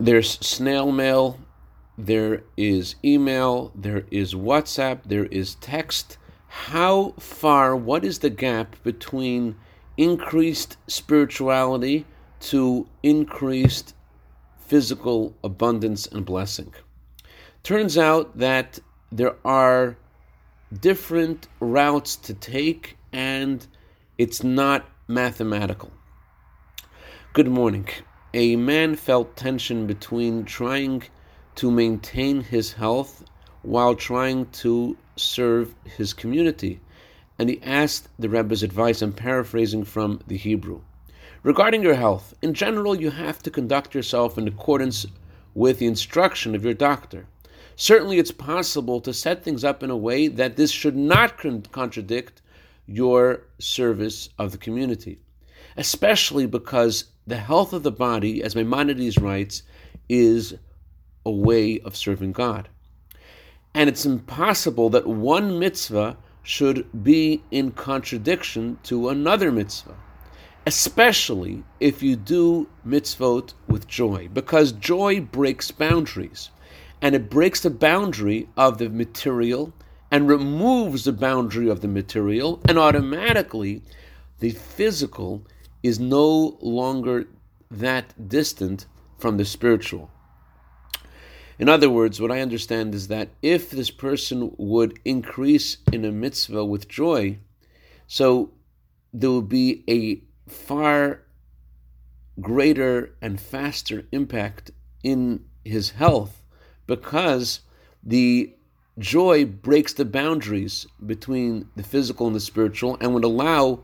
there's snail mail, there is email, there is WhatsApp, there is text. How far, what is the gap between increased spirituality to increased physical abundance and blessing? Turns out that there are different routes to take and it's not mathematical. Good morning. A man felt tension between trying to maintain his health while trying to serve his community, and he asked the Rebbe's advice. I'm paraphrasing from the Hebrew. Regarding your health, in general, you have to conduct yourself in accordance with the instruction of your doctor. Certainly, it's possible to set things up in a way that this should not con- contradict your service of the community, especially because the health of the body, as Maimonides writes, is a way of serving God. And it's impossible that one mitzvah should be in contradiction to another mitzvah, especially if you do mitzvot with joy, because joy breaks boundaries. And it breaks the boundary of the material and removes the boundary of the material, and automatically the physical is no longer that distant from the spiritual. In other words, what I understand is that if this person would increase in a mitzvah with joy, so there will be a far greater and faster impact in his health because the joy breaks the boundaries between the physical and the spiritual and would allow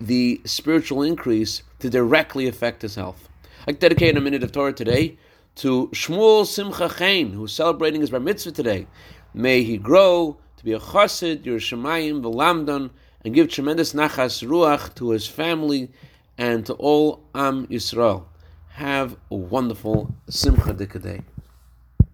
the spiritual increase to directly affect his health. I dedicate a minute of Torah today to Shmuel Simcha Chain, who's celebrating his bar mitzvah today. May he grow to be a chassid, yerei Shamayim, v'lamdon, and give tremendous nachas ruach to his family and to all Am Yisrael. Have a wonderful Simcha Dika day.